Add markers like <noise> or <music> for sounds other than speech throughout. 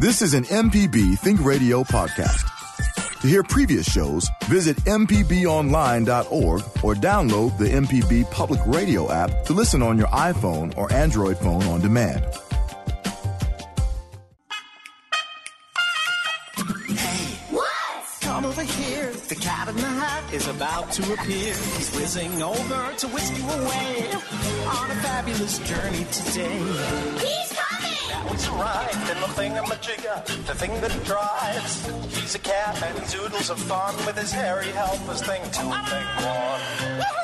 This is an MPB Think Radio podcast. To hear previous shows, visit MPBOnline.org or download the MPB Public Radio app to listen on your iPhone or Android phone on demand. Hey, what? Come over here, the cat in the hat is about to appear. He's whizzing over to whisk you away on a fabulous journey today. He's coming! Now he's arrived in the thingamajigger, the thing that drives. He's a cat and he doodles of fun with his hairy helpless thing two and thing one.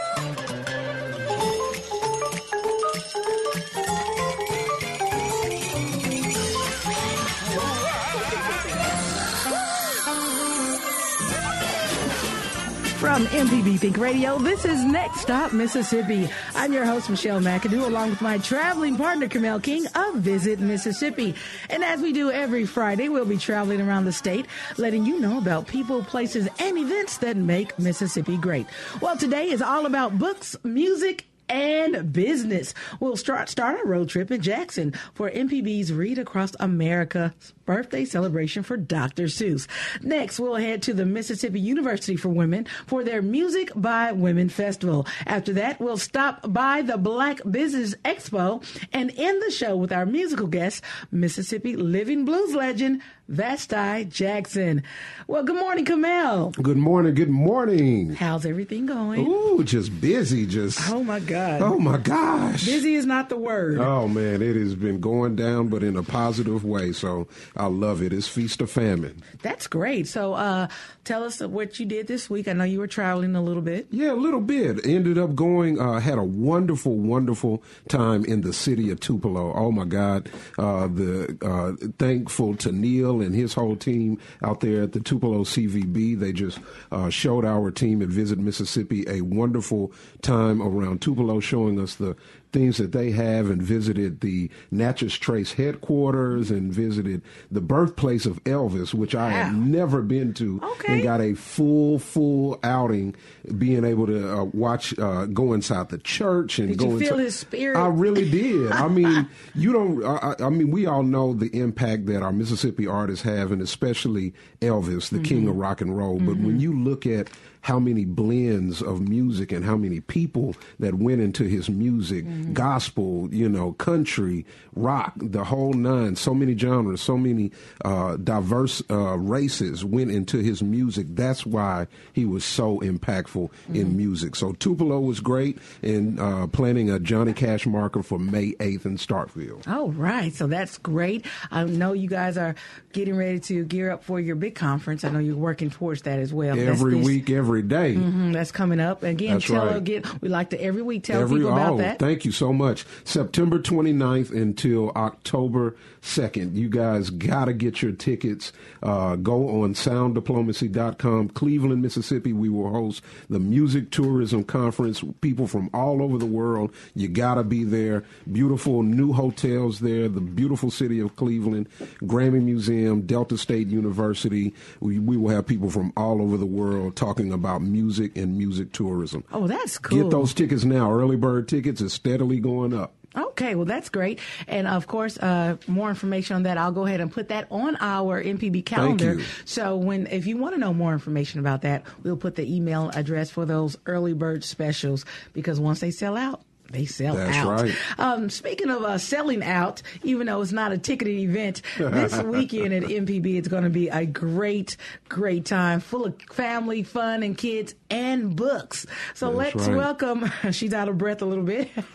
From MPB Think Radio, this is Next Stop Mississippi. I'm your host, Michelle McAdoo, along with my traveling partner, Kamel King of Visit Mississippi. And as we do every Friday, we'll be traveling around the state, letting you know about people, places, and events that make Mississippi great. Well, today is all about books, music, and business. We'll start start our road trip in Jackson for MPB's Read Across America birthday celebration for Dr. Seuss. Next, we'll head to the Mississippi University for Women for their Music by Women Festival. After that, we'll stop by the Black Business Expo and end the show with our musical guest, Mississippi living blues legend Vasti Jackson. Well, good morning, Kamel. Good morning. Good morning. How's everything going? Ooh, just busy. Just Oh my God. oh my gosh. Busy is not the word. Oh man, it has been going down, but in a positive way. So I love it. It's feast or famine. That's great. So, uh, tell us what you did this week. I know you were traveling a little bit. Yeah, a little bit. Ended up going. Uh, had a wonderful, wonderful time in the city of Tupelo. Oh my God. Uh, the uh, thankful to Neil and his whole team out there at the Tupelo CVB. They just uh, showed our team at Visit Mississippi a wonderful time around Tupelo, showing us the things that they have and visited the Natchez Trace headquarters and visited the birthplace of Elvis, which I Wow. had never been to, Okay. and got a full, full outing, being able to uh, watch, uh, go inside the church and Did go feel inside. his spirit? I really did. I mean, <laughs> you don't. I, I mean, we all know the impact that our Mississippi artists have, and especially Elvis, the king Mm-hmm. of rock and roll. But when you look at how many blends of music and how many people that went into his music, Mm-hmm. gospel, you know, country, rock, the whole nine, so many genres, so many uh, diverse uh, races went into his music. That's why he was so impactful Mm-hmm. in music. So Tupelo was great in uh, planning a Johnny Cash marker for May 8th in Starkville. Oh, right. So that's great. I know you guys are getting ready to gear up for your big conference. I know you're working towards that as well. That's Every this- week, every day. Mhm, that's coming up. Again, That's tell right. again. We like to every week tell Every people about oh, that. thank you so much. September 29th until October 2nd. You guys got to get your tickets. Uh, go on sounddiplomacy.com. Cleveland, Mississippi, we will host the Music Tourism Conference. People from all over the world. You got to be there. Beautiful new hotels there. The beautiful city of Cleveland, Grammy Museum, Delta State University. We, we will have people from all over the world talking about music and music tourism. oh, that's cool. Get those tickets now. Early bird tickets is steadily going up. Okay, well that's great, and of course, uh, more information on that. I'll go ahead and put that on our MPB calendar. So when, if you want to know more information about that, we'll put the email address for those early bird specials because once they sell out. They sell That's out. right. Um, speaking of uh, selling out, even though it's not a ticketed event, this <laughs> weekend at MPB it's going to be a great, great time, full of family fun and kids and books. So That's let's right. welcome. <laughs> She's out of breath a little bit. <laughs>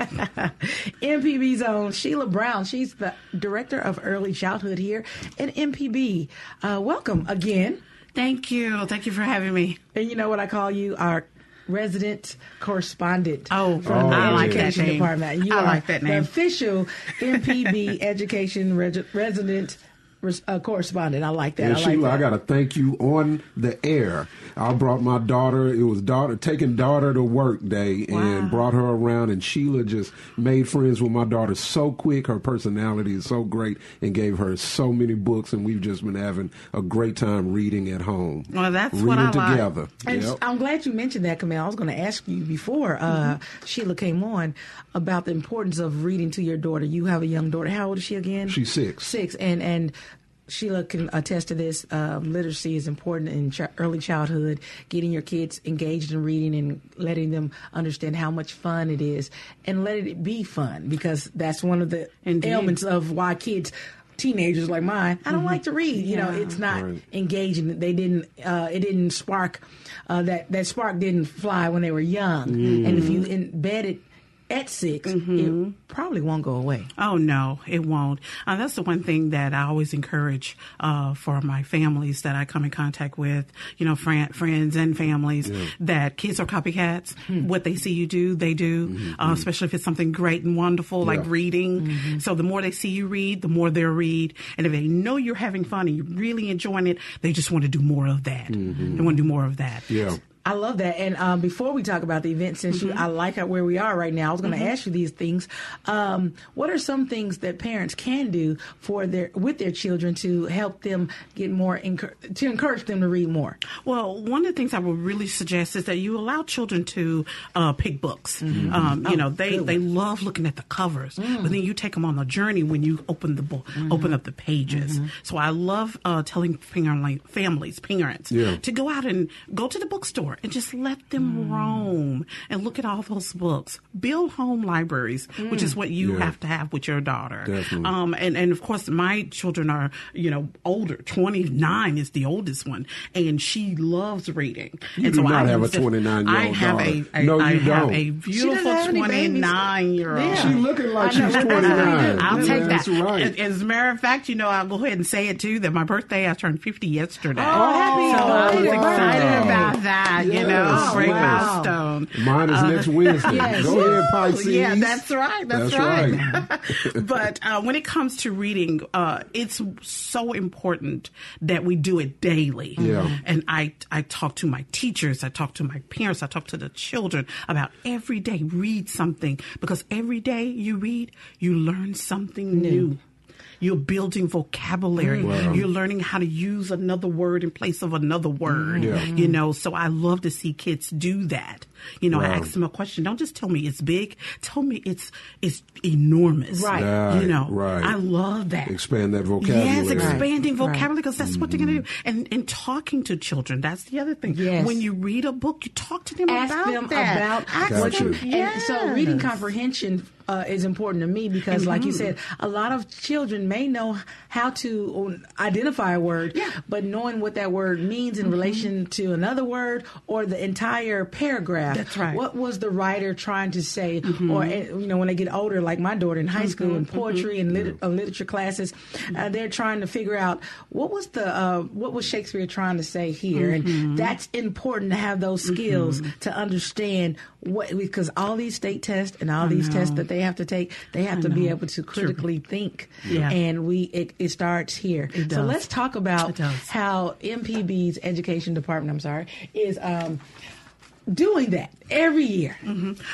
MPB's own Sheila Brown. She's the director of early childhood here at MPB. Uh, welcome again. Thank you. Thank you for having me. And you know what I call you? Our resident correspondent. Oh, from the I like that education name. department. You I are like that the name. official MPB <laughs> education reg- resident res- uh, correspondent. I like that. And I like Sheila, that. I got to thank you on the air. I brought my daughter. It was daughter taking daughter to work day, and brought her around. And Sheila just made friends with my daughter so quick. Her personality is so great, and gave her so many books. And we've just been having a great time reading at home. Well, that's reading what I like. together. And Yep. I'm glad you mentioned that, Kamel. I was going to ask you before uh, Sheila came on about the importance of reading to your daughter. You have a young daughter. How old is she again? She's six. Six, and and Sheila can attest to this. Um, literacy is important in ch- early childhood. Getting your kids engaged in reading and letting them understand how much fun it is, and let it be fun because that's one of the Indeed. elements of why kids. Teenagers like mine, I don't like to read. You know, it's not Right. engaging. They didn't. Uh, it didn't spark. Uh, that that spark didn't fly when they were young. And if you embed it at 6 it probably won't go away. Oh no, it won't. Uh, that's the one thing that I always encourage uh, for my families that I come in contact with. You know, friend, friends and families that kids are copycats. What they see you do, they do. Uh, especially if it's something great and wonderful like Yeah. reading. So the more they see you read, the more they'll read. And if they know you're having fun and you're really enjoying it, they just want to do more of that. They want to do more of that. Yeah. I love that. And um, before we talk about the event, since you, I like where we are right now, I was going to ask you these things. Um, what are some things that parents can do for their with their children to help them get more encour- to encourage them to read more? Well, one of the things I would really suggest is that you allow children to uh, pick books. Um, you know, they, they love looking at the covers, but then you take them on a journey when you open the book, open up the pages. So I love uh, telling family, families, parents, Yeah. to go out and go to the bookstore and just let them roam and look at all those books. Build home libraries, which is what you Yeah. have to have with your daughter. Definitely. Um, and, and of course, my children are, you know, older. 29 is the oldest one, and she loves reading. You and do not I have a 29-year-old I have a, daughter. a No, I you have don't. a beautiful have any babies. 29 year old. Yeah. She looking like she's <laughs> 29. I'll Yeah, take That's that. right. As, as a matter of fact, you know, I'll go ahead and say it too that my birthday, I turned 50 yesterday. Oh, happy so I was excited birthday. about that, you Yes, know, great yes. milestone. Mine is next Wednesday. <laughs> yes. Go ahead, Pisces. Yeah, that's right. That's, That's right. <laughs> but uh, when it comes to reading, uh, it's so important that we do it daily. Yeah. And I, I talk to my teachers, I talk to my parents, I talk to the children about every day read something because every day you read, you learn something new. You're building vocabulary. Mm. Wow. You're learning how to use another word in place of another word. Yeah. You know, so I love to see kids do that. You know, I Wow. ask them a question. Don't just tell me it's big. Tell me it's it's enormous. Right. Right, You know, right. I love that. Expand that vocabulary. Yes, expanding Right. vocabulary because that's what they're going to do. And and talking to children, that's the other thing. Yes. When you read a book, you talk to them ask about them that. about Ask what Gotcha. you. them. And so reading Yes. comprehension uh, is important to me because, like Mm-hmm. you said, a lot of children may know how to identify a word, Yeah. Mm-hmm. but knowing what that word means in relation to another word or the entire paragraph. That's right. Mm-hmm. What was the writer trying to say? Or eh, you know, when they get older, like my daughter in high school in poetry and lit- uh, literature classes, uh, they're trying to figure out what was the uh, what was Shakespeare trying to say here, and that's important to have those skills to understand what because all these state tests and all these tests that they have to take, they have to be able to critically think, Yeah. and we it, it starts here. It So let's talk about how MPB's education department, I'm sorry, is um, doing that every year.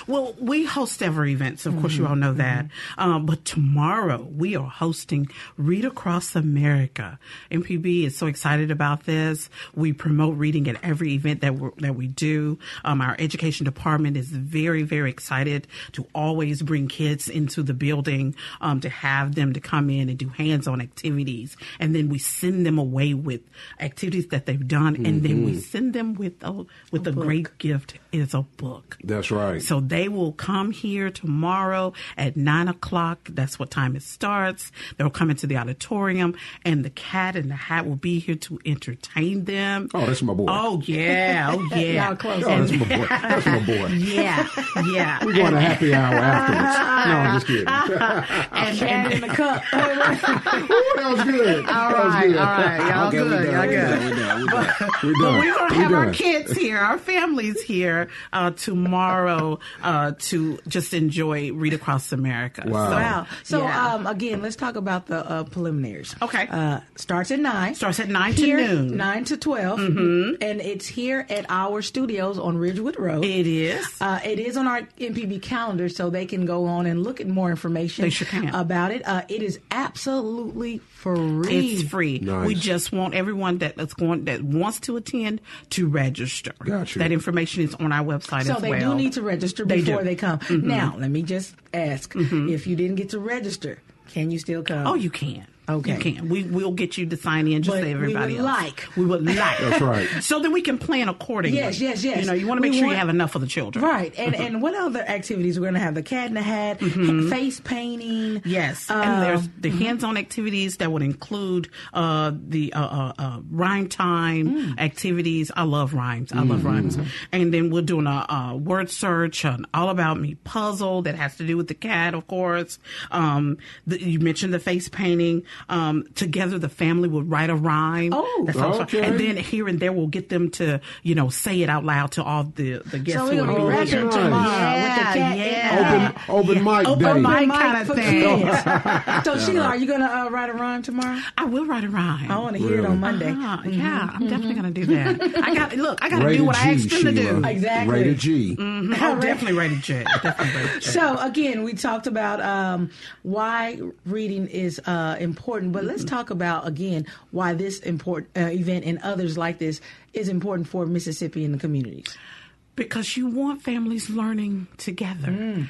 Well, we host every event, so of course you all know that. Um, but tomorrow we are hosting Read Across America. MPB is so excited about this. We promote reading at every event that we that we do. Um, our education department is very very excited to always bring kids into the building um, to have them to come in and do hands-on activities, and then we send them away with activities that they've done, and then we send them with a, with a, great gift is a book. That's right. So they will come here tomorrow at nine o'clock. That's what time it starts. They'll come into the auditorium, and the cat and the hat will be here to entertain them. Oh, that's my boy. Oh yeah, oh <laughs> yeah. Y'all close. Oh, that's my boy. That's my boy. <laughs> Yeah, yeah. We're going to happy hour afterwards. No, I'm just kidding. <laughs> and, Cat in the cup. Ooh, that was good. all that was right, good. all right. Y'all Okay, we good, done, y'all we good. done, we done, we done. But We we're going to We have our kids here, our families here uh, tomorrow uh, to just enjoy Read Across America. Wow. So, Wow. So yeah. um, again, let's talk about the uh, preliminaries. Okay. Uh, starts at nine. Starts at 9 to Here, noon. Mm-hmm. Nine to 12 and it's here at our studios on Ridgewood Road. It is. Uh, it is on our MPB calendar, so they can go on and look at more information They sure can. about it. Uh, it is absolutely free. It's free. Nice. We just want everyone that, that's going that wants to attend to register. Gotcha. That information is on our website So as they well. do need to register They before. Mm-hmm. they come. Now, let me just ask: if you didn't get to register, can you still come? Oh, you can. Okay. You can. We will get you to sign in just But as we everybody would else. like. We would <laughs> like. That's right. So then we can plan accordingly. Yes, yes, yes. You know, you want to make We sure want- you have enough for the children. Right, and and what other activities we're going to have? The cat in the hat, face painting. Yes, Um, and there's the hands-on activities that would include uh, the uh, uh, uh, rhyme time activities. I love rhymes. I love rhymes. And then we're doing a, a word search, an all about me puzzle that has to do with the cat, of course. Um, the, you mentioned the face painting. Um, together, the family would write a rhyme. Oh. That's also- Okay. and then here and there we'll get them to you know say it out loud to all the the guests So who we're are going to be Oh, being that's rapping nice. tomorrow with the Yeah, cat. yeah. Open, open mic Open day. mic. Open kinda thing. kids. <laughs> so Sheila, are you going to uh, write a rhyme tomorrow? I will write a rhyme. I want to hear it on Monday. Uh-huh, Yeah, I'm definitely gonna do that. I got look. I got to Rated do what I G, asked them to do. Exactly. Rated G. Mhm. Oh, definitely rated J. Definitely rated J. So again, we talked about um, why reading is uh, important, but let's talk about again why this important uh, event and others like this is important for Mississippi and the communities. because you want families learning together. Mm.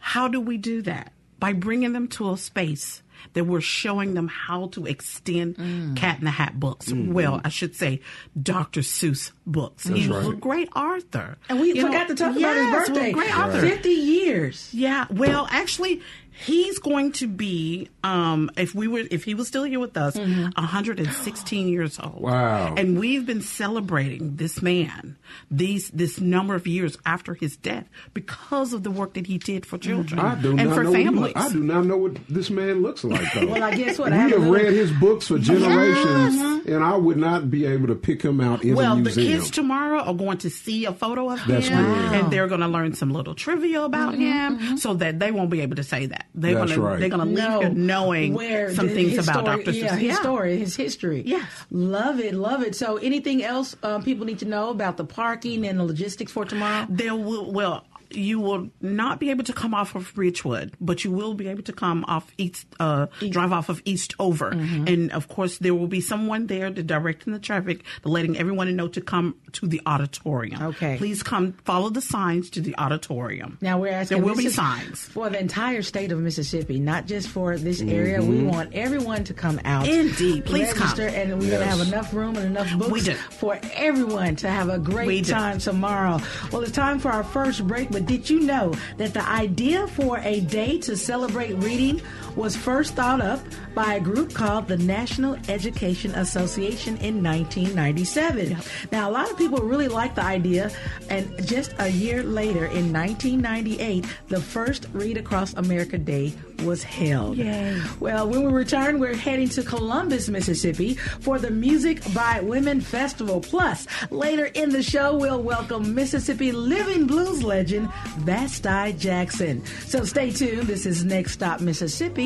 How do we do that? By bringing them to a space that we're showing them how to extend mm. Cat in the Hat books. Mm-hmm. Well, I should say Dr. Seuss books. He was a great author. And we You know, forgot to talk yes, about his birthday. Great author. Fifty years. Yeah, well, actually, he's going to be um, if we were if he was still here with us, mm-hmm. 116 years old. Wow. And we've been celebrating this man these this number of years after his death because of the work that he did for mm-hmm. children I do and not for know. What families. look, I do not know what this man looks like. Though. <laughs> Well, I guess what we I have have little- read his books for generations, mm-hmm. and I would not be able to pick him out in the museum. well, a the museum. kids tomorrow are going to see a photo of That's him, good. and they're going to learn some little trivia about him, so that they won't be able to say that. They're That's going to right. they're going to leave No, here knowing where some things his about Dr. Yeah, Seuss. his story, his history. Yes. love it, love it. So, anything else um, people need to know about the parking and the logistics for tomorrow? There will well. You will not be able to come off of Ridgewood, but you will be able to come off East, uh, drive off of Eastover, Mm-hmm. and of course there will be someone there to directing the traffic, letting everyone know to come to the auditorium. Okay. please come follow the signs to the auditorium. Now we're asking. there will be signs. for the entire state of Mississippi, not just for this area. We want everyone to come out. Mm-hmm. Indeed. Please come. and we're going to have enough room and enough books for everyone to have a great time tomorrow. Well, it's time for our first break. But did you know that the idea for a day to celebrate reading was first thought up by a group called the National Education Association in 1997? Now, a lot of people really like the idea, and just a year later, in 1998, the first Read Across America Day was held. Yay. Well, when we return, we're heading to Columbus, Mississippi for the Music by Women Festival. Plus, later in the show, we'll welcome Mississippi Living Blues legend Vasti Jackson. So stay tuned. This is Next Stop Mississippi,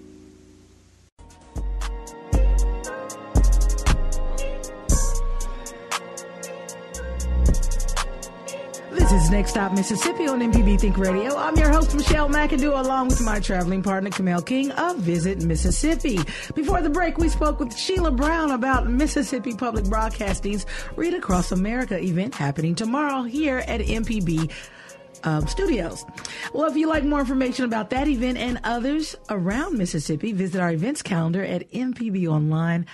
Is Next Stop Mississippi on MPB Think Radio. I'm your host, Michelle McAdoo, along with my traveling partner, Kamel King of Visit Mississippi. Before the break, we spoke with Sheila Brown about Mississippi Public Broadcasting's Read Across America event happening tomorrow here at MPB studios. Well, if you'd like more information about that event and others around Mississippi, visit our events calendar at mpbonline.org.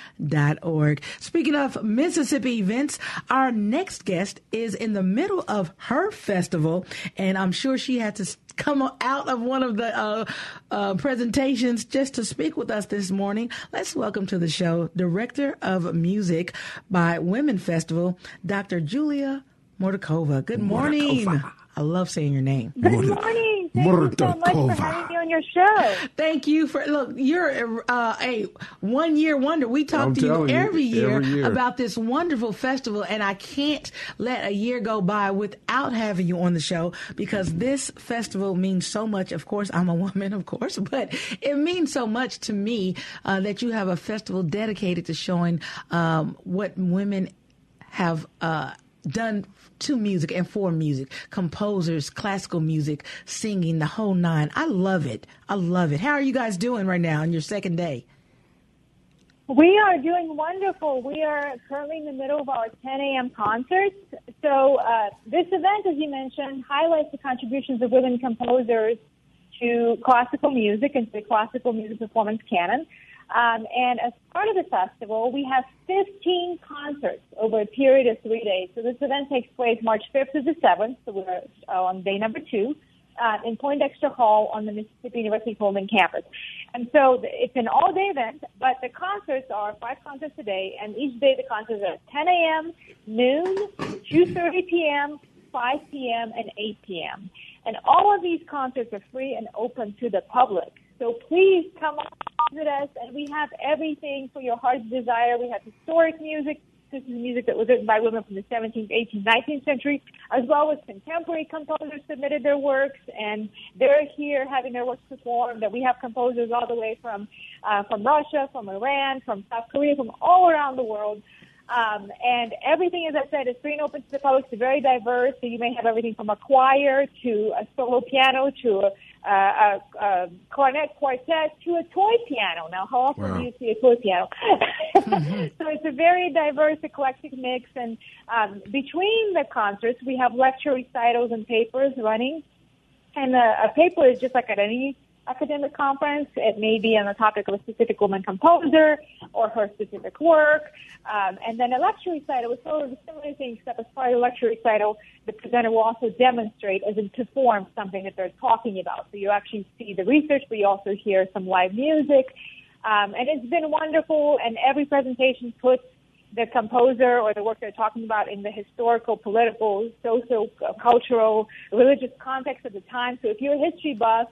Speaking of Mississippi events, our next guest is in the middle of her festival, and I'm sure she had to come out of one of the uh, uh, presentations just to speak with us this morning. Let's welcome to the show Director of Music by Women Festival, Dr. Julia Mortyakova. Good morning. I love saying your name. Good morning. Thank you so much for Mortyakova. having me on your show. Thank you for look. You're uh, a one year wonder. We talk I'm to you telling you, every year, every year. about this wonderful festival, and I can't let a year go by without having you on the show because this festival means so much. Of course, I'm a woman, of course, but it means so much to me uh, that you have a festival dedicated to showing um, what women have uh, done to music and for music, composers, classical music, singing, the whole nine. I love it. I love it. How are you guys doing right now on your second day? We are doing wonderful. We are currently in the middle of our 10 a.m. concerts. So uh, this event, as you mentioned, highlights the contributions of women composers to classical music and to the classical music performance canon. Um, and as part of the festival, we have 15 concerts over a period of three days. So this event takes place March 5th to the 7th. So we're uh, on day number two uh, in Poindexter Hall on the Mississippi University Pullman campus. And so it's an all-day event, but the concerts are five concerts a day, and each day the concerts are 10 a.m., noon, 2.30 p.m., 5 p.m., and 8 p.m. And all of these concerts are free and open to the public. So please come on, visit us, and we have everything for your heart's desire. We have historic music, this is music that was written by women from the 17th, 18th, 19th century, as well as contemporary composers submitted their works, and they're here having their works performed. And we have composers all the way from uh, from Russia, from Iran, from South Korea, from all around the world. Um, and everything, as I said, is free and open to the public. It's very diverse. So you may have everything from a choir to a solo piano to a uh, a, a cornet quartet to a toy piano. Now, how often Wow. do you see a toy piano? <laughs> so it's a very diverse, eclectic mix. And um, between the concerts, we have lecture recitals and papers running. And a, a paper is just like at any academic conference. It may be on the topic of a specific woman composer or her specific work. Um, and then a lecture recital is sort of a similar thing, except as part of the lecture recital, the presenter will also demonstrate, as in perform something that they're talking about. So you actually see the research, but you also hear some live music. Um, and it's been wonderful, and every presentation puts the composer or the work they're talking about in the historical, political, social, cultural, religious context of the time. So if you're a history buff,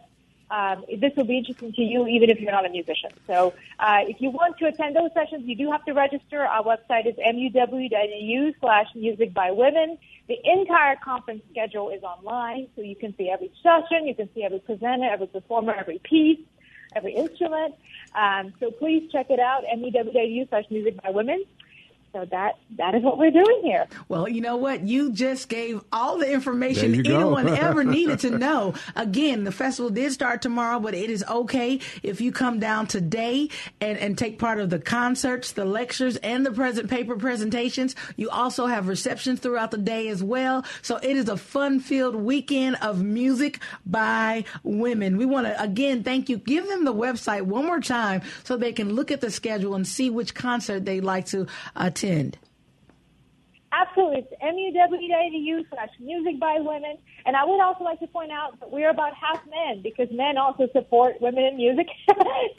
um, this will be interesting to you, even if you're not a musician. So, uh, if you want to attend those sessions, you do have to register. Our website is muw.edu slash music by women. The entire conference schedule is online, so you can see every session, you can see every presenter, every performer, every piece, every instrument. Um, so please check it out, muw.edu slash music by women. So that that is what we're doing here. Well, you know what? You just gave all the information There you go. anyone <laughs> ever needed to know. Again, the festival did start tomorrow, but it is okay if you come down today and, and take part of the concerts, the lectures, and the present paper presentations. You also have receptions throughout the day as well. So it is a fun filled weekend of music by women. We want to, again, thank you. Give them the website one more time so they can look at the schedule and see which concert they'd like to attend. Absolutely. It's muw.edu slash music by women. And I would also like to point out that we're about half men because men also support women in music. <laughs> so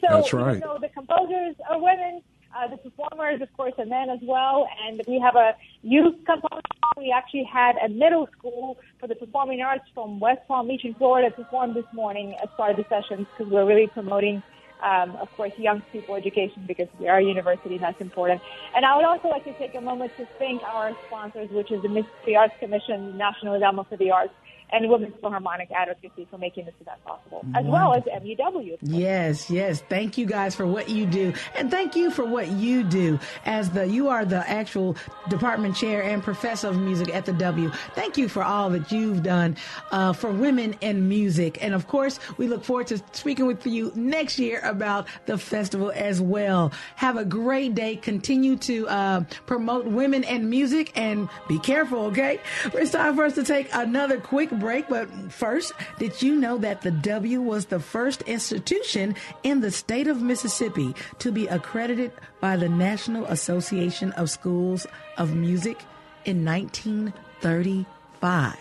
That's right. even though the composers are women, uh, the performers, of course, are men as well. And we have a youth component. We actually had a middle school for the performing arts from West Palm Beach in Florida perform this morning as part of the sessions because we're really promoting um, of course, young people education because we are a university and that's important. And I would also like to take a moment to thank our sponsors, which is the Mississippi Arts Commission, National Endowment for the Arts, and Women's Philharmonic Advocacy for making this event possible, as well as MUW. Yes, yes. Thank you guys for what you do. And thank you for what you do as the you are the actual department chair and professor of music at the W. Thank you for all that you've done uh, for women in music. And of course, we look forward to speaking with you next year about the festival as well. Have a great day. Continue to uh, promote women and music and be careful, okay? It's time for us to take another quick break. But first, did you know that the W was the first institution in the state of Mississippi to be accredited by the National Association of Schools of Music in 1935?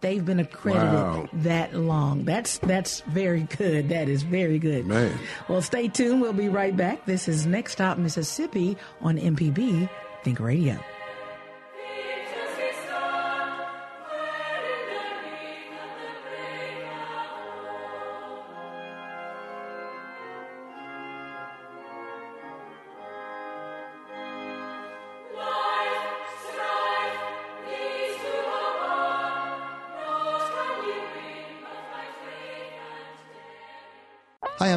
They've been accredited Wow. that long. That's that's very good. That is very good. Man. Well, stay tuned. We'll be right back. This is Next Stop Mississippi on MPB Think Radio.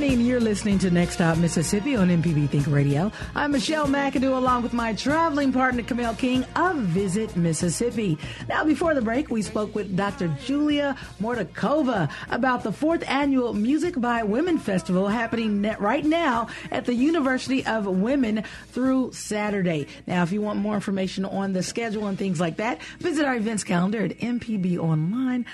Morning. You're listening to Next Stop Mississippi on MPB Think Radio. I'm Michelle McAdoo along with my traveling partner Kamel King of Visit Mississippi. Now, before the break, we spoke with Dr. Julia Mortyakova about the fourth annual Music by Women Festival happening right now at the University of Women through Saturday. Now, if you want more information on the schedule and things like that, visit our events calendar at mpbonline.org.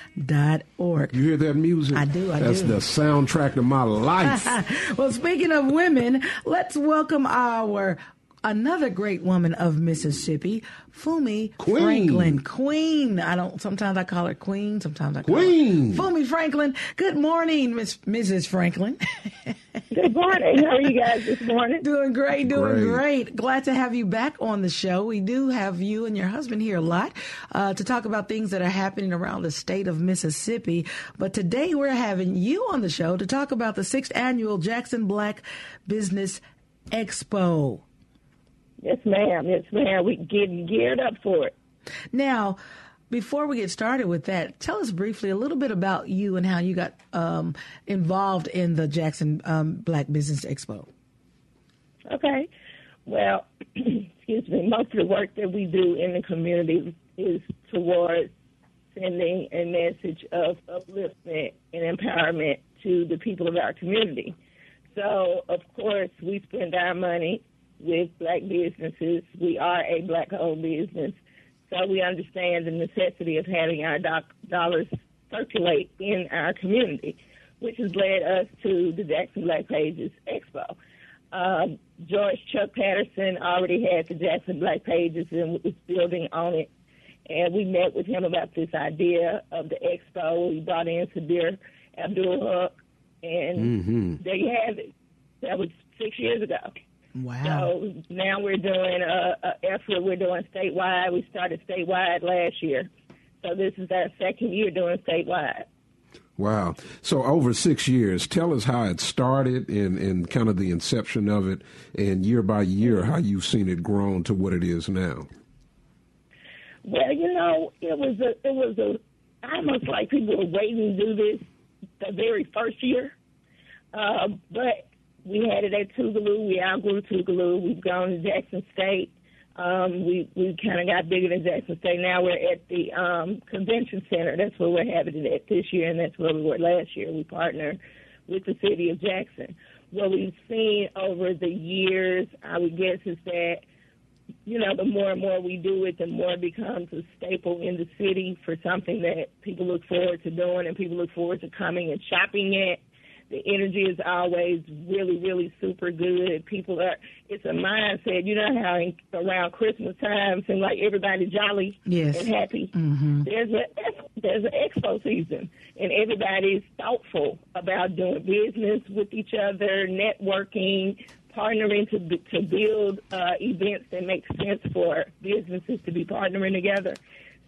You hear that music? I do, I That's do. the soundtrack to my life. <laughs> well, speaking of women, let's welcome our another great woman of Mississippi, Funmi Queen. Franklin. Queen. I don't. Sometimes I call her Queen. Sometimes I call Queen. her Funmi Franklin. Good morning, Miss Mrs. Franklin. Good morning. How are you guys this morning? doing great. Doing Great. great. Glad to have you back on the show. We do have you and your husband here a lot uh, to talk about things that are happening around the state of Mississippi. But today we're having you on the show to talk about the sixth annual Jackson Black Business Expo. Yes, ma'am. Yes, ma'am. We getting geared up for it. Now, before we get started with that, tell us briefly a little bit about you and how you got um, involved in the Jackson um, Black Business Expo. Okay. Well, <clears throat> excuse me. Most of the work that we do in the community is towards sending a message of upliftment and empowerment to the people of our community. So, of course, we spend our money with black businesses. We are a black-owned business, so we understand the necessity of having our doc- dollars circulate in our community, which has led us to the Jackson Black Pages Expo. Um, George Chuck Patterson already had the Jackson Black Pages and was building on it. And we met with him about this idea of the expo. We brought in Sabir Abdul Haq, and there you have it. That was six years ago. Wow. So now we're doing a, a effort. We're doing statewide. We started statewide last year, so this is our second year doing statewide. Wow. So over six years, tell us how it started and, and kind of the inception of it, and year by year, how you've seen it grown to what it is now. Well, you know, it was a, it was a, almost like people were waiting to do this the very first year. Uh, but we had it at Tougaloo. We outgrew Tougaloo. We've gone to Jackson State. Um, we we kind of got bigger than Jackson State. Now we're at the um, convention center. That's where we're having it at this year, and that's where we were last year. We partner with the city of Jackson. What we've seen over the years, I would guess, is that you know, the more and more we do it, the more it becomes a staple in the city for something that people look forward to doing and people look forward to coming and shopping at. The energy is always really, really super good. People are, it's a mindset. You know how in, around Christmas time, seems like everybody's jolly Yes. and happy. There's a there's an expo season, and everybody's thoughtful about doing business with each other, networking, partnering to to build uh, events that make sense for businesses to be partnering together.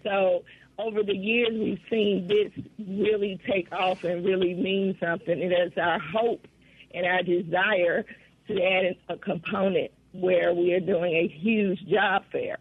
So over the years, we've seen this really take off and really mean something. It's our hope and our desire to add a component where we are doing a huge job fair.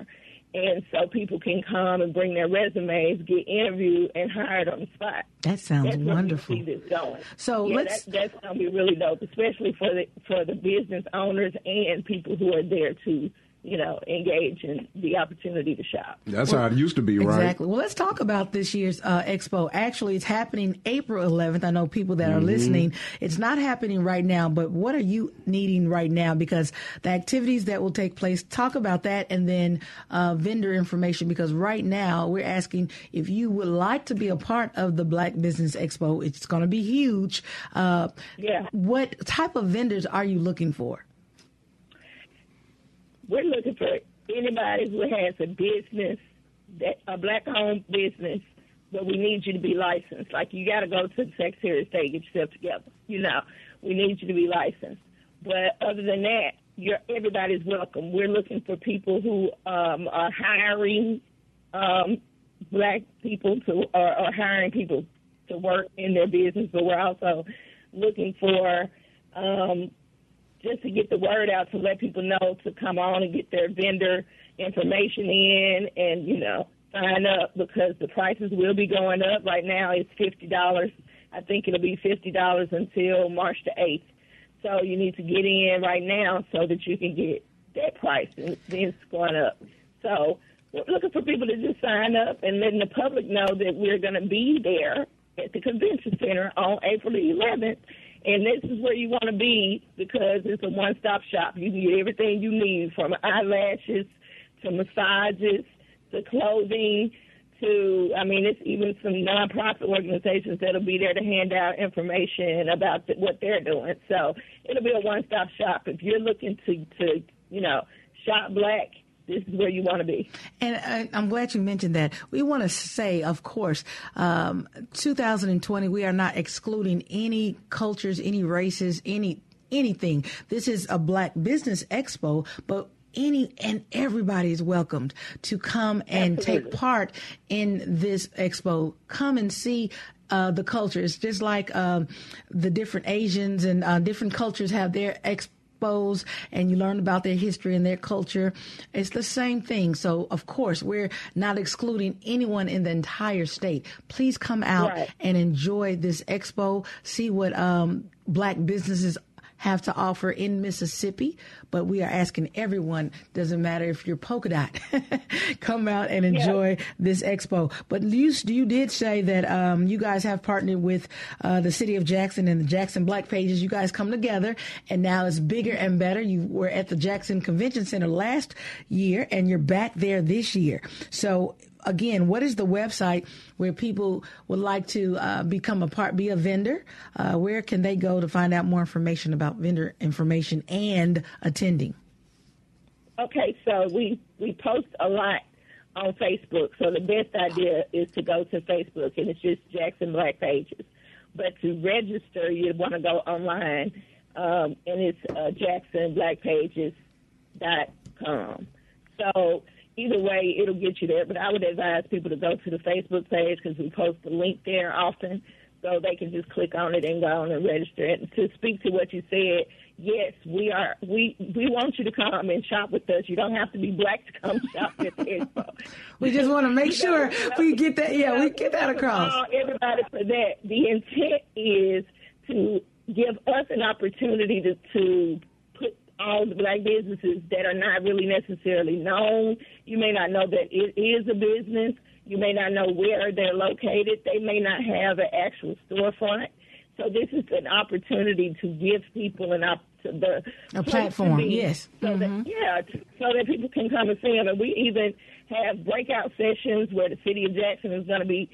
And so people can come and bring their resumes, get interviewed, and hired on the spot. That sounds That's where we wonderful. see this going. So yeah, let's- that, that's going to be really dope, especially for the for the business owners and people who are there to, you know, engage in the opportunity to shop. That's how it used to be, right? Exactly. Well, let's talk about this year's uh, expo. Actually, it's happening April 11th. I know people that Mm-hmm. are listening. It's not happening right now, but what are you needing right now? Because the activities that will take place, talk about that, and then uh, vendor information. Because right now, we're asking if you would like to be a part of the Black Business Expo. It's going to be huge. Uh, Yeah. What type of vendors are you looking for? We're looking for anybody who has a business, that a black-owned business, but we need you to be licensed. Like you got to go to the Secretary of State get yourself together. You know, we need you to be licensed. But other than that, you're everybody's welcome. We're looking for people who um, are hiring um, black people to or, or hiring people to work in their business, but we're also looking for um, just to get the word out to let people know to come on and get their vendor information in and you know sign up because the prices will be going up. Right now it's fifty dollars. I think it'll be fifty dollars until March the eighth. So you need to get in right now so that you can get that price and then it's going up. So we're looking for people to just sign up and letting the public know that we're going to be there at the convention center on April the 11th. And this is where you want to be because it's a one-stop shop. You can get everything you need from eyelashes to massages to clothing to, I mean, it's even some nonprofit organizations that'll be there to hand out information about the, what they're doing. So it'll be a one-stop shop. If you're looking to, to you know, shop black, this is where you want to be. And I, I'm glad you mentioned that. We want to say, of course, um, 2020, we are not excluding any cultures, any races, any anything. This is a black business expo, but any and everybody is welcomed to come and Absolutely. take part in this expo. Come and see uh, the culture. It's just like um, the different Asians and uh, different cultures have their expos, and you learn about their history and their culture. It's the same thing. So, of course, we're not excluding anyone in the entire state. Please come out Right. and enjoy this expo. See what um, black businesses have to offer in Mississippi, but we are asking everyone, doesn't matter if you're polka dot, <laughs> come out and enjoy this expo. But you, you did say that um, you guys have partnered with uh, the city of Jackson and the Jackson Black Pages. You guys come together and now it's bigger and better. You were at the Jackson Convention Center last year and you're back there this year. So again, what is the website where people would like to uh, become a part, be a vendor? Uh, where can they go to find out more information about vendor information and attending? Okay, so we we post a lot on Facebook. So the best idea is to go to Facebook, and it's just Jackson Black Pages. But to register, you want to go online, um, and it's uh, jacksonblackpages.com. So either way, it'll get you there. But I would advise people to go to the Facebook page because we post the link there often, so they can just click on it and go on and register. And to speak to what you said, yes, we are. We we want you to come and shop with us. You don't have to be black to come <laughs> shop at the expo. We just want to make sure we get that. Yeah, we get that across. Everybody for that. The intent is to give us an opportunity to, to all the black businesses that are not really necessarily known. You may not know that it is a business. You may not know where they're located. They may not have an actual storefront. So this is an opportunity to give people an op- to the A platform, yes. So that, yeah, so that people can come and see them. And we even have breakout sessions where the city of Jackson is going to be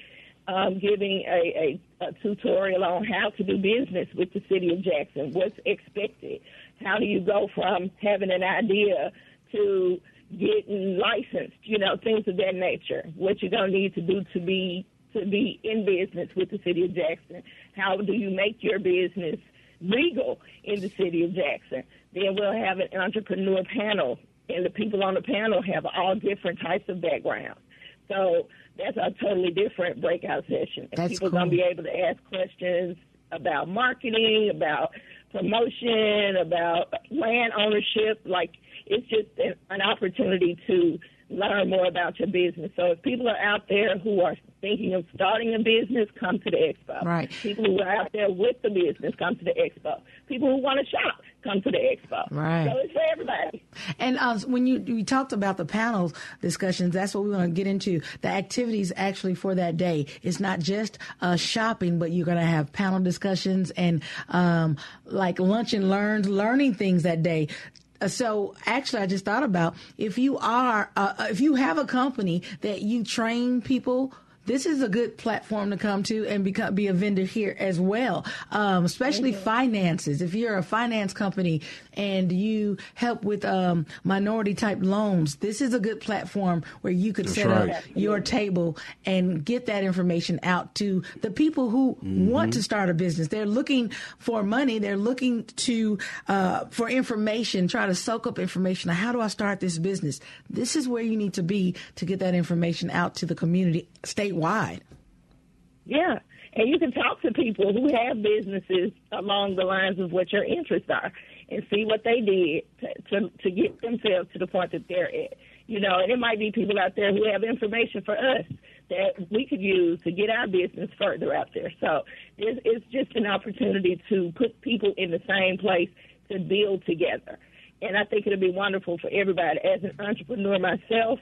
um, giving a, a, a tutorial on how to do business with the city of Jackson. What's expected? How do you go from having an idea to getting licensed? You know, things of that nature. What you're going to need to do to be to be in business with the city of Jackson. How do you make your business legal in the city of Jackson? Then we'll have an entrepreneur panel, and the people on the panel have all different types of backgrounds. So that's a totally different breakout session. And That's people are going to be able to ask questions about marketing, about promotion, about land ownership. Like it's just an, opportunity to learn more about your business. So if people are out there who are thinking of starting a business, come to the expo. Right. People who are out there with the business, come to the expo. People who want to shop, come to the expo. Right. So it's for everybody. And uh, when you we talked about the panel discussions, that's what we want to get into. The activities actually for that day. It's not just uh, shopping, but you're going to have panel discussions and um, like lunch and learns, learning things that day. Uh, So actually, I just thought about if you are, uh, if you have a company that you train people this is a good platform to come to and become be a vendor here as well. Um, especially Mm-hmm. finances. If you're a finance company and you help with um, minority type loans, this is a good platform where you could That's set right. up your table and get that information out to the people who want to start a business. They're looking for money. They're looking to uh, for information. Try to soak up information. How do I start this business? This is where you need to be to get that information out to the community statewide. Yeah. And you can talk to people who have businesses along the lines of what your interests are and see what they did to, to, to get themselves to the point that they're at. You know, and it might be people out there who have information for us that we could use to get our business further out there. So it's, it's just an opportunity to put people in the same place to build together. And I think it'll be wonderful for everybody. As an entrepreneur myself,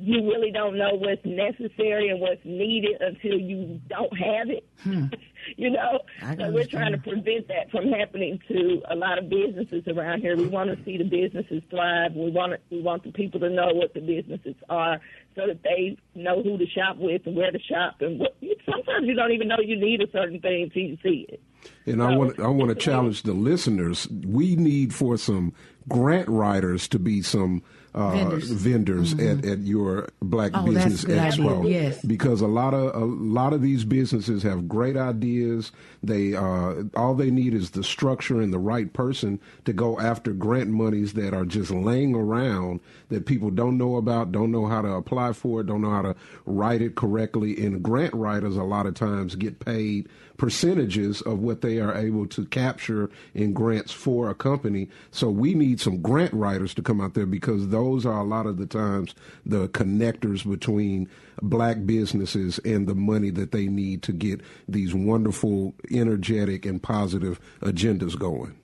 you really don't know what's necessary and what's needed until you don't have it. Hmm. <laughs> you know, so we're trying to prevent that from happening to a lot of businesses around here. We want to see the businesses thrive. We want to, we want the people to know what the businesses are, so that they know who to shop with and where to shop. And what, sometimes you don't even know you need a certain thing until you see it. And I want I want to challenge the listeners. We need for some grant writers to be some uh, Vendors. vendors at, at your Black Oh, Business idea. Expo. Yes. because a lot of a lot of these businesses have great ideas. They uh, all they need is the structure and the right person to go after grant monies that are just laying around that people don't know about, don't know how to apply for it, don't know how to write it correctly. And grant writers a lot of times get paid percentages of what they are able to capture in grants for a company. So we need some grant writers to come out there because those are a lot of the times the connectors between black businesses and the money that they need to get these wonderful, energetic, and positive agendas going.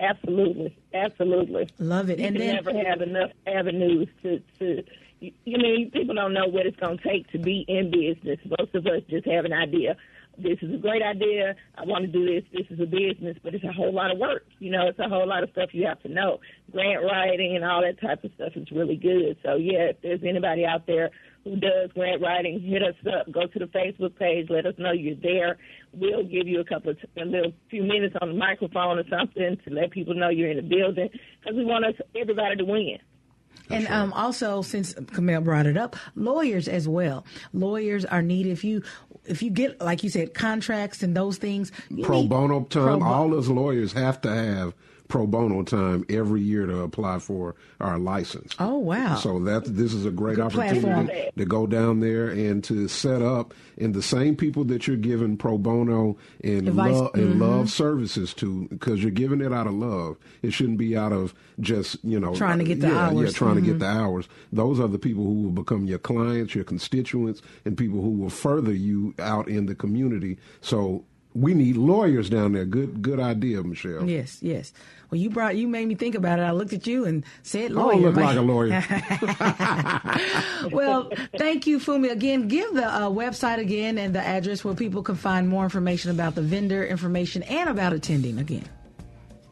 Absolutely, absolutely. Love it. You And can then never have enough avenues to to. You you mean people don't know what it's going to take to be in business. Most of us just have an idea. This is a great idea. I want to do this. This is a business, but it's a whole lot of work. You know, it's a whole lot of stuff you have to know. Grant writing and all that type of stuff is really good. So yeah, if there's anybody out there who does grant writing, hit us up. Go to the Facebook page. Let us know you're there. We'll give you a couple of a little few minutes on the microphone or something to let people know you're in the building because we want us everybody to win. And um, also, since Kamel brought it up, lawyers as well. Lawyers are needed. If you if you get like you said contracts and those things, Pro bono time, pro bo- all those lawyers have to have pro bono time every year to apply for our license. Oh wow! So that this is a great Good opportunity platform. to go down there and to set up and the same people that you're giving pro bono and Advice. love and Mhm. love services to because you're giving it out of love. It shouldn't be out of just you know Trying to get the yeah, Yeah, hours. trying to get Mhm. the hours. Those are the people who will become your clients, your constituents, and people who will further you out in the community. So. We need lawyers down there. Good, good idea, Michelle. Yes, yes. Well, you brought you made me think about it. I looked at you and said lawyer. don't look like a lawyer. <laughs> well, <laughs> thank you, Funmi. Again, give the uh, website again and the address where people can find more information about the vendor information and about attending. Again,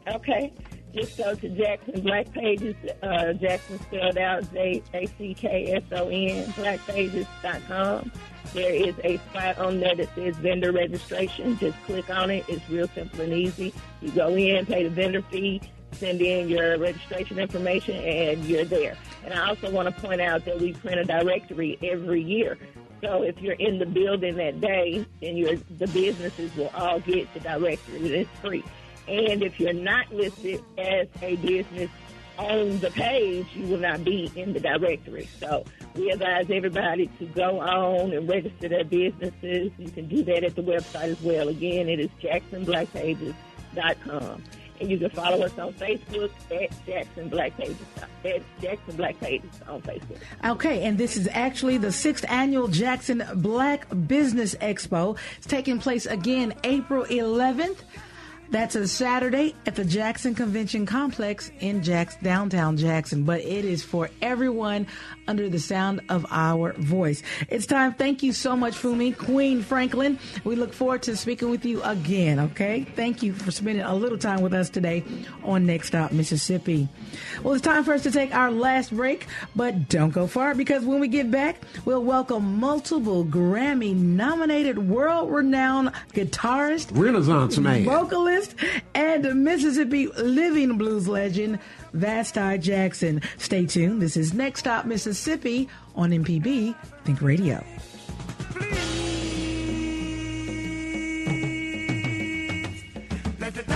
Okay. Just go to Jackson Black Pages, uh, Jackson spelled out J A C K S O N, blackpages.com. There is a spot on there that says vendor registration. Just click on it. It's real simple and easy. You go in, pay the vendor fee, send in your registration information, and you're there. And I also want to point out that we print a directory every year. So if you're in the building that day, then your the businesses will all get the directory. It's free. And if you're not listed as a business on the page, you will not be in the directory. So we advise everybody to go on and register their businesses. You can do that at the website as well. Again, it is jacksonblackpages.com. And you can follow us on Facebook at Jackson Black Pages, at Jackson Black Pages on Facebook. okay. And this is actually the sixth annual Jackson Black Business Expo. It's taking place again April 11th. That's a Saturday at the Jackson Convention Complex in Jackson, downtown Jackson, but it is for everyone under the sound of our voice. It's time. Thank you so much, Funmi, Queen Franklin. We look forward to speaking with you again, okay? Thank you for spending a little time with us today on Next Stop Mississippi. Well, it's time for us to take our last break, but don't go far because when we get back, we'll welcome multiple Grammy nominated world renowned guitarist, Renaissance man, vocalist, and Mississippi living blues legend, Vasti Jackson. Stay tuned. This is Next Stop Mississippi on MPB Think Radio. Let the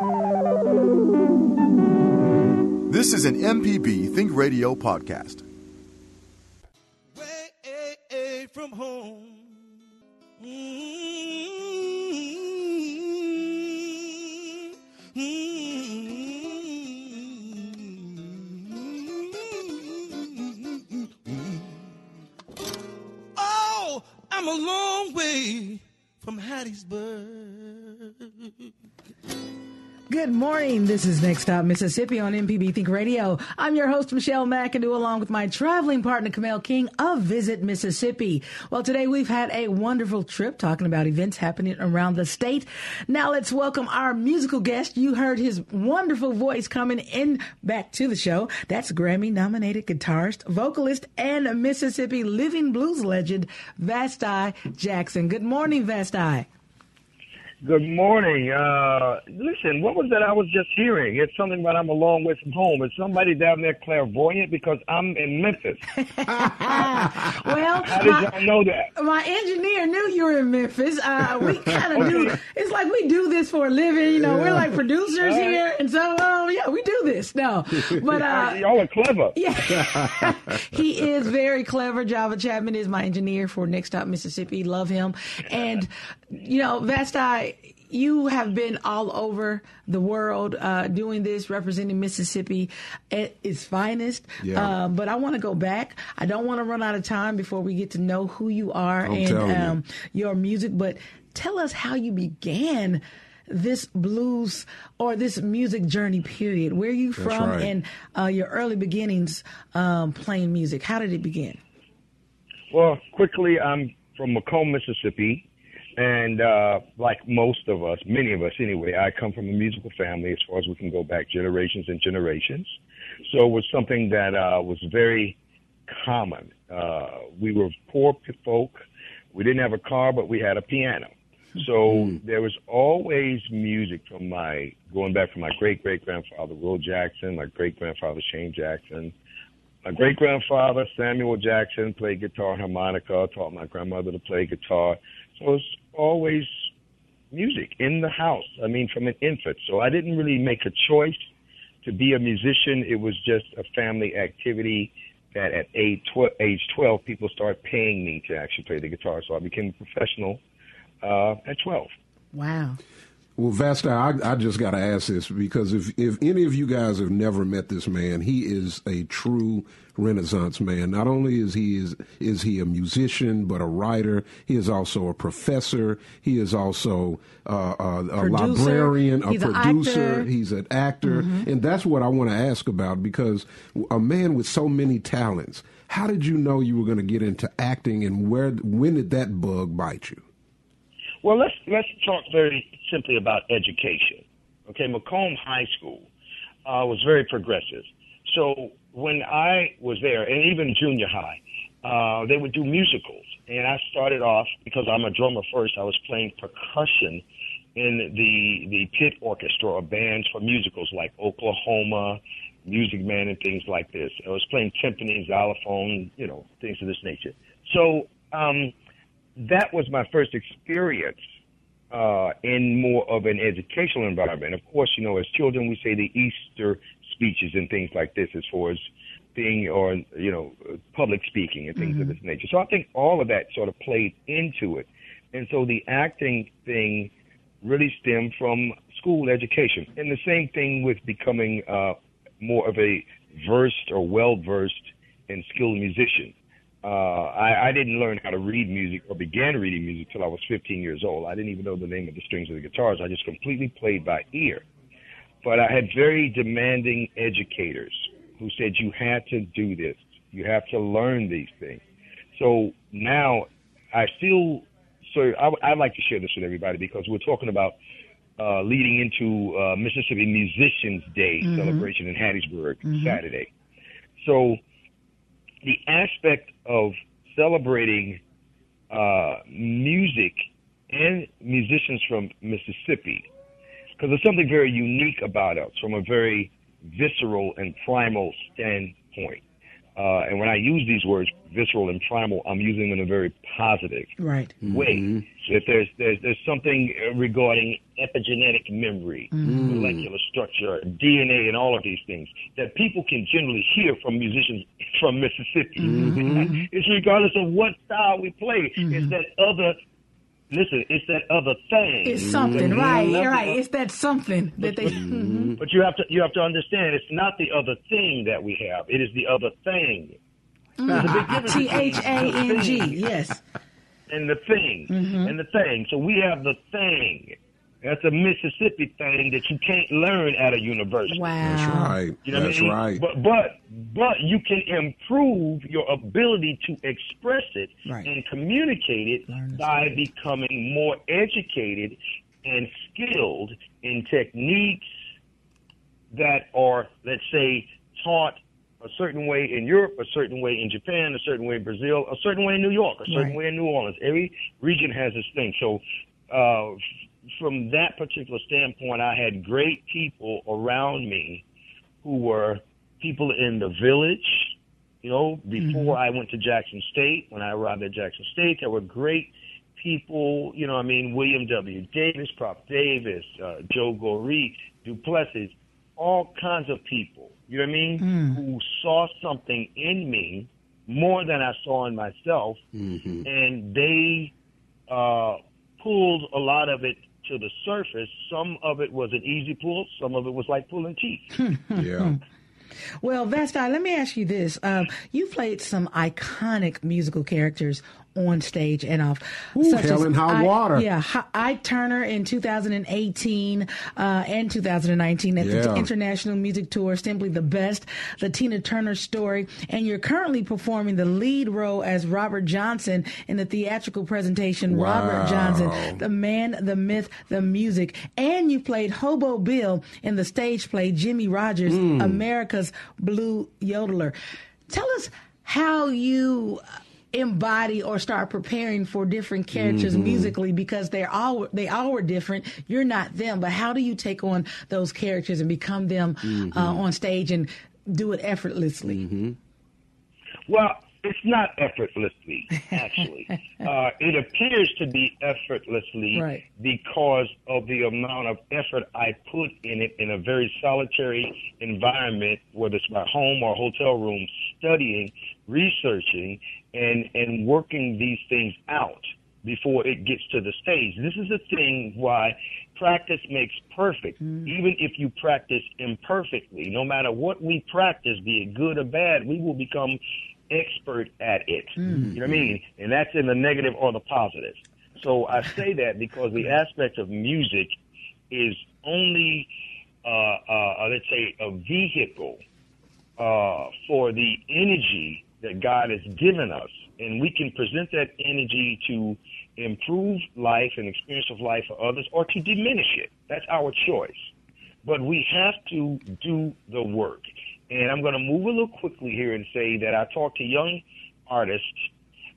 This is an MPB Think Radio podcast. Way from home. Mm-hmm. Oh, I'm a long way from Hattiesburg. Good morning. This is Next Stop Mississippi on MPB Think Radio. I'm your host, Michelle McAdoo, along with my traveling partner, Kamel King of Visit Mississippi. Well, today we've had a wonderful trip talking about events happening around the state. Now let's welcome our musical guest. You heard his wonderful voice coming in back to the show. That's Grammy nominated guitarist, vocalist, and Mississippi living blues legend, Vasti Jackson. Good morning, Vasti. Good morning. Uh, listen, what was that I was just hearing? It's something about I'm a long way from home. Is somebody down there clairvoyant? Because I'm in Memphis. <laughs> well, How did y'all know that? My engineer knew you were in Memphis. Uh, we kind of do. It's like we do this for a living. You know, we're like producers right. here, and so um, yeah, we do this. No, <laughs> but uh, <laughs> y'all are clever. <laughs> Yeah, he is very clever. Java Chapman is my engineer for Next Stop Mississippi. Love him, and you know, Vasti. You have been all over the world uh, doing this, representing Mississippi at its finest. Yeah. Uh, but I want to go back. I don't want to run out of time before we get to know who you are I'm and telling you. um, your music. But tell us how you began this blues or this music journey. Period. Where are you That's from right. and uh, your early beginnings um, playing music? How did it begin? Well, quickly, I'm from McComb, Mississippi. And uh, like most of us, many of us anyway, I come from a musical family as far as we can go back generations and generations. So it was something that uh, was very common. Uh, we were poor folk. We didn't have a car, but we had a piano. So hmm. there was always music from my going back from my great great grandfather Will Jackson, my great grandfather Shane Jackson, my great grandfather Samuel Jackson played guitar and harmonica, taught my grandmother to play guitar. So it's always music in the house. I mean, from an infant. So I didn't really make a choice to be a musician. It was just a family activity that at age, tw- age 12, people started paying me to actually play the guitar. So I became a professional uh, at 12. Wow. Well, Vasti, I, I just got to ask this because if, if any of you guys have never met this man, he is a true Renaissance man. Not only is he is is he a musician, but a writer. He is also a professor. He is also uh, a, a Producer. librarian, a He's producer. actor. He's an actor, and that's what I want to ask about because a man with so many talents. How did you know you were going to get into acting, and where when did that bug bite you? Well, let's let's talk very simply about education. Okay, McComb High School uh, was very progressive. So when I was there, and even junior high, uh, they would do musicals, and I started off because I'm a drummer first. I was playing percussion in the the pit orchestra or bands for musicals like Oklahoma, Music Man, and things like this. I was playing timpani, xylophone, you know, things of this nature. So um, that was my first experience uh, in more of an educational environment. Of course, you know, as children, we say the Easter speeches and things like this, as far as being or you know public speaking and things of this nature. So I think all of that sort of played into it, and so the acting thing really stemmed from school education. And the same thing with becoming uh, more of a versed or well versed and skilled musician. Uh, I, I didn't learn how to read music or began reading music till I was 15 years old. I didn't even know the name of the strings of the guitars. I just completely played by ear. But I had very demanding educators who said you had to do this. You have to learn these things. So now I still, so I, I'd like to share this with everybody because we're talking about uh, leading into uh, Mississippi Musicians Day Mhm. celebration in Hattiesburg Mhm. Saturday. So the aspect of celebrating uh, music and musicians from Mississippi, because there's something very unique about us from a very visceral and primal standpoint. Uh, and when I use these words, visceral and primal, I'm using them in a very positive Right. way. So if there's, there's there's something uh, regarding epigenetic memory, Mhm. molecular structure, DNA, and all of these things that people can generally hear from musicians from Mississippi. Mhm. <laughs> it's regardless of what style we play. It's that other. Listen, it's that other thing. It's something, That right? nothing- Right. It's that something that they. Mhm. But you have to you have to understand, it's not the other thing that we have. It is the other thing. There's a big difference T between H A N G. the thing Yes. and the thing Mhm. and the thing. So we have the thing. That's a Mississippi thing that you can't learn at a university. Wow. That's right. You know That's what I mean? right. But but but you can improve your ability to express it Right. and communicate it by becoming more educated and skilled in techniques that are, let's say, taught a certain way in Europe, a certain way in Japan, a certain way in Brazil, a certain way in New York, a certain Right. way in New Orleans. Every region has its thing. So, uh, f- from that particular standpoint, I had great people around me who were people in the village. You know, before I went to Jackson State, when I arrived at Jackson State, there were great people. You know, I mean, William W. Davis, Prop Davis, uh, Joe Goree, Duplessis, all kinds of people. You know what I mean? Who saw something in me more than I saw in myself, and they uh, pulled a lot of it to the surface. Some of it was an easy pull. Some of it was like pulling teeth. <laughs> yeah. Well, Vasti, let me ask you this. Um, you played some iconic musical characters on stage and off. Ooh, Hell and High I- Water. Yeah, Ike Turner in 2018 uh, and 2019 at the International Music Tour, Simply the Best, the Tina Turner story. And you're currently performing the lead role as Robert Johnson in the theatrical presentation, Robert Johnson, the man, the myth, the music. And you played Hobo Bill in the stage play Jimmie Rodgers, Hmm. America's Blue Yodeler. Tell us how you embody or start preparing for different characters Mhm. musically because they're all they all were different you're not them but how do you take on those characters and become them Mhm. uh, on stage and do it effortlessly Well, it's not effortlessly, actually. <laughs> uh, it appears to be effortlessly Right. because of the amount of effort I put in it in a very solitary environment, whether it's my home or hotel room, studying, researching, and, and working these things out before it gets to the stage. This is the thing why practice makes perfect. Even if you practice imperfectly, no matter what we practice, be it good or bad, we will become expert at it. You know what I mean? And that's in the negative or the positive. So I say that because the aspect of music is only, uh, uh, let's say, a vehicle uh, for the energy that God has given us. And we can present that energy to improve life and experience of life for others or to diminish it. That's our choice. But we have to do the work. And I'm going to move a little quickly here and say that I talk to young artists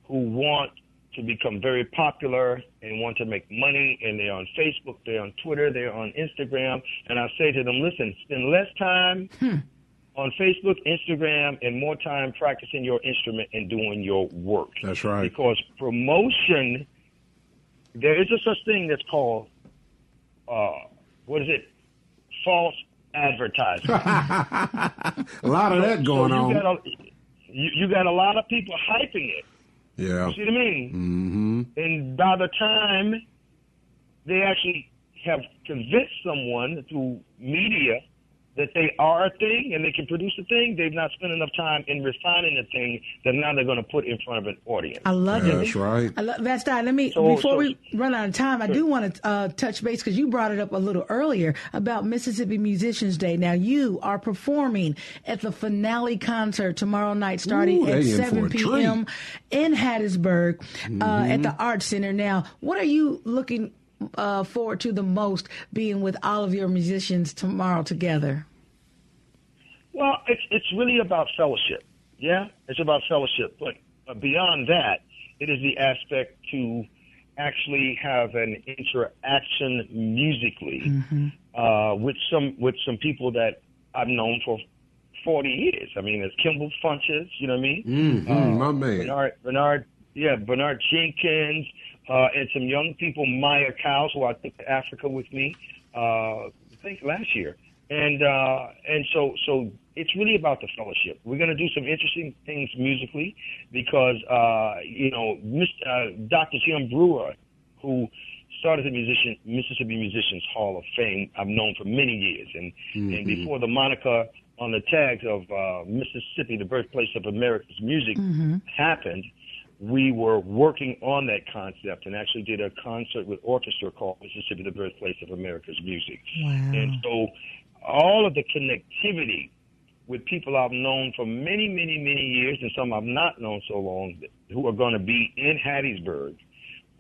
who want to become very popular and want to make money, and they're on Facebook, they're on Twitter, they're on Instagram, and I say to them, listen, spend less time hmm. On Facebook, Instagram, and more time practicing your instrument and doing your work. That's right. Because promotion, there is a such thing that's called, uh, what is it? False advertising. <laughs> A lot of that So going you on. Got a, you, you got a lot of people hyping it. yeah. You see what I mean? Mm-hmm. And by the time they actually have convinced someone through media that they are a thing and they can produce a thing, they've not spent enough time in refining the thing that now they're going to put in front of an audience. I love Yeah, it. that's right. I love that's that. Let me So- before so- we run out of time, I do want to uh, touch base because you brought it up a little earlier about Mississippi Musicians Day. Now you are performing at the finale concert tomorrow night, starting Ooh, at they in for a seven p.m. in Hattiesburg uh, Mm-hmm. at the Art Center. Now, what are you looking uh, forward to the most being with all of your musicians tomorrow together? Well, it's it's really about fellowship. Yeah, it's about fellowship. But uh, beyond that, it is the aspect to actually have an interaction musically uh, with some with some people that I've known for forty years. I mean, it's Kimball Funches. You know what I mean? Mhm, my man. Bernard, Bernard, yeah, Bernard Jenkins, uh, and some young people, Maya Cows, who I took to Africa with me, uh, I think last year, and uh, and so so it's really about the fellowship. We're going to do some interesting things musically because uh, you know, Mr. Uh, Dr. Jim Brewer, who started the musician Mississippi Musicians Hall of Fame, I've known for many years, and and before the moniker on the tags of uh, Mississippi, the birthplace of America's music, happened, we were working on that concept and actually did a concert with orchestra called Mississippi, the birthplace of America's music. Wow. And so all of the connectivity with people I've known for many, many, many years and some I've not known so long who are going to be in Hattiesburg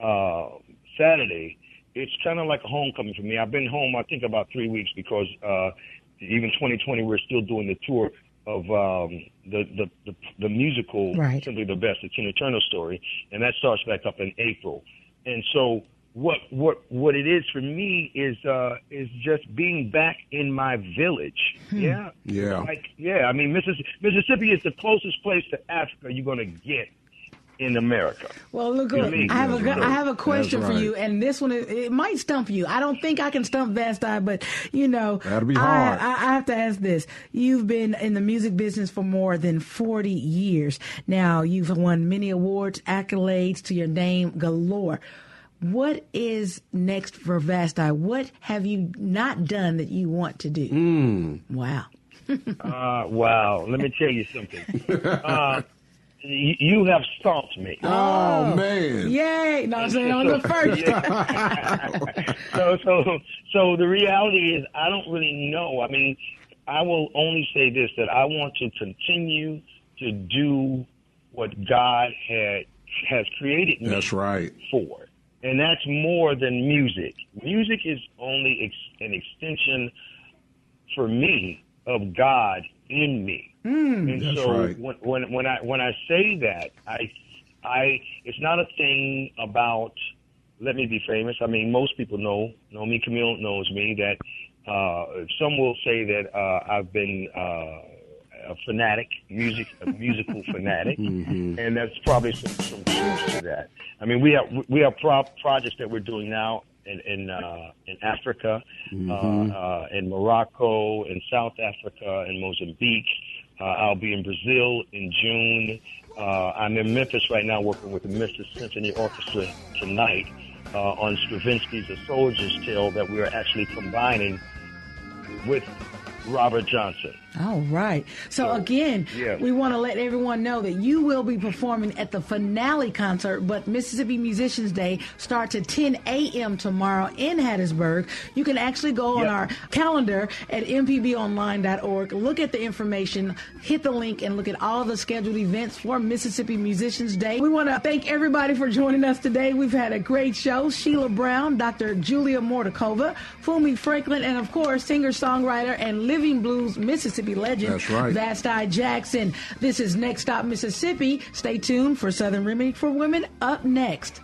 uh, Saturday, it's kind of like a homecoming for me. I've been home, I think, about three weeks because uh, even 2020, we're still doing the tour of um, the, the, the, the musical Right. Simply the Best, the Tina Turner story, and that starts back up in April. And so what what what it is for me is uh is just being back in my village. Yeah. Yeah. Like yeah, I mean Mississippi, Mississippi is the closest place to Africa you're going to get in America. Well, look, You know what I mean? I have a That's good- I have a question That's for right. you, and this one it, it might stump you. I don't think I can stump Vasti, but you know, That'll be I- hard. I, I have to ask this: You've been in the music business for more than forty years now. You've won many awards, accolades to your name galore. What is next for Vasti? What have you not done that you want to do? Hmm. Wow. <laughs> Uh, wow. Let me tell you something. Uh, you, you have stumped me. Oh, man. Yay! No, I'm saying on the <laughs> first. <laughs> so so so the reality is I don't really know. I mean, I will only say this that I want to continue to do what God had has created me That's right. for. And that's more than music. Music is only ex- an extension for me of God in me. and That's so right. when, when when I when I say that, I I it's not a thing about let me be famous. I mean, most people know know me. Kamel knows me. That uh, some will say that uh, I've been uh, a fanatic, music a musical <laughs> fanatic, and that's probably some, some truth to that. I mean, we have we have pro- projects that we're doing now in in, uh, in Africa, uh, uh, in Morocco, in South Africa, in Mozambique. Uh, I'll be in Brazil in June. Uh, I'm in Memphis right now working with the Memphis Symphony Orchestra tonight uh, on Stravinsky's A Soldier's Tale that we are actually combining with Robert Johnson. All right. So, again, yeah. we want to let everyone know that you will be performing at the finale concert, but Mississippi Musicians Day starts at 10 a.m. tomorrow in Hattiesburg. You can actually go on our calendar at mpbonline.org, look at the information, hit the link, and look at all the scheduled events for Mississippi Musicians Day. We want to thank everybody for joining us today. We've had a great show. Sheila Brown, Dr. Julia Mortyakova, Funmi Franklin, and of course, singer, songwriter, and Living Blues Mississippi Mississippi legend. That's right. Vasti Jackson. This is Next Stop Mississippi. Stay tuned for Southern Remedy for Women up next.